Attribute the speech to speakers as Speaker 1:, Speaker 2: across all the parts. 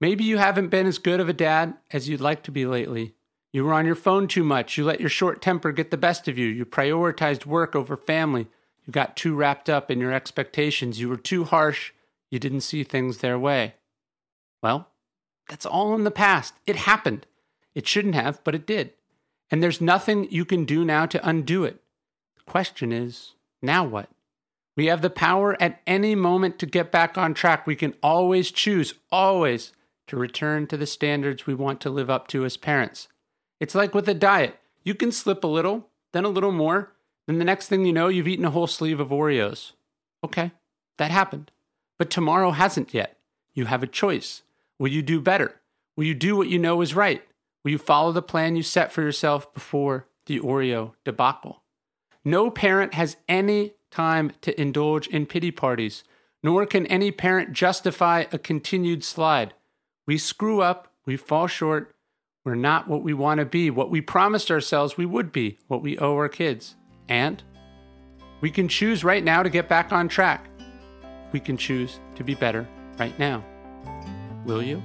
Speaker 1: Maybe you haven't been as good of a dad as you'd like to be lately. You were on your phone too much. You let your short temper get the best of you. You prioritized work over family. You got too wrapped up in your expectations. You were too harsh. You didn't see things their way. Well, that's all in the past. It happened. It shouldn't have, but it did. And there's nothing you can do now to undo it. The question is now what? We have the power at any moment to get back on track. We can always choose, always, to return to the standards we want to live up to as parents. It's like with a diet. You can slip a little, then a little more, then the next thing you know, you've eaten a whole sleeve of Oreos. Okay, that happened. But tomorrow hasn't yet. You have a choice. Will you do better? Will you do what you know is right? Will you follow the plan you set for yourself before the Oreo debacle? No parent has any time to indulge in pity parties, nor can any parent justify a continued slide. We screw up, we fall short, we're not what we want to be, what we promised ourselves we would be, what we owe our kids. And we can choose right now to get back on track. We can choose to be better right now. Will you?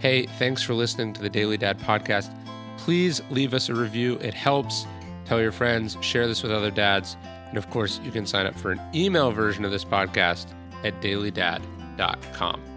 Speaker 1: Hey, thanks for listening to the Daily Dad podcast. Please leave us a review, it helps. Tell your friends, share this with other dads. And of course, you can sign up for an email version of this podcast at dailydad.com.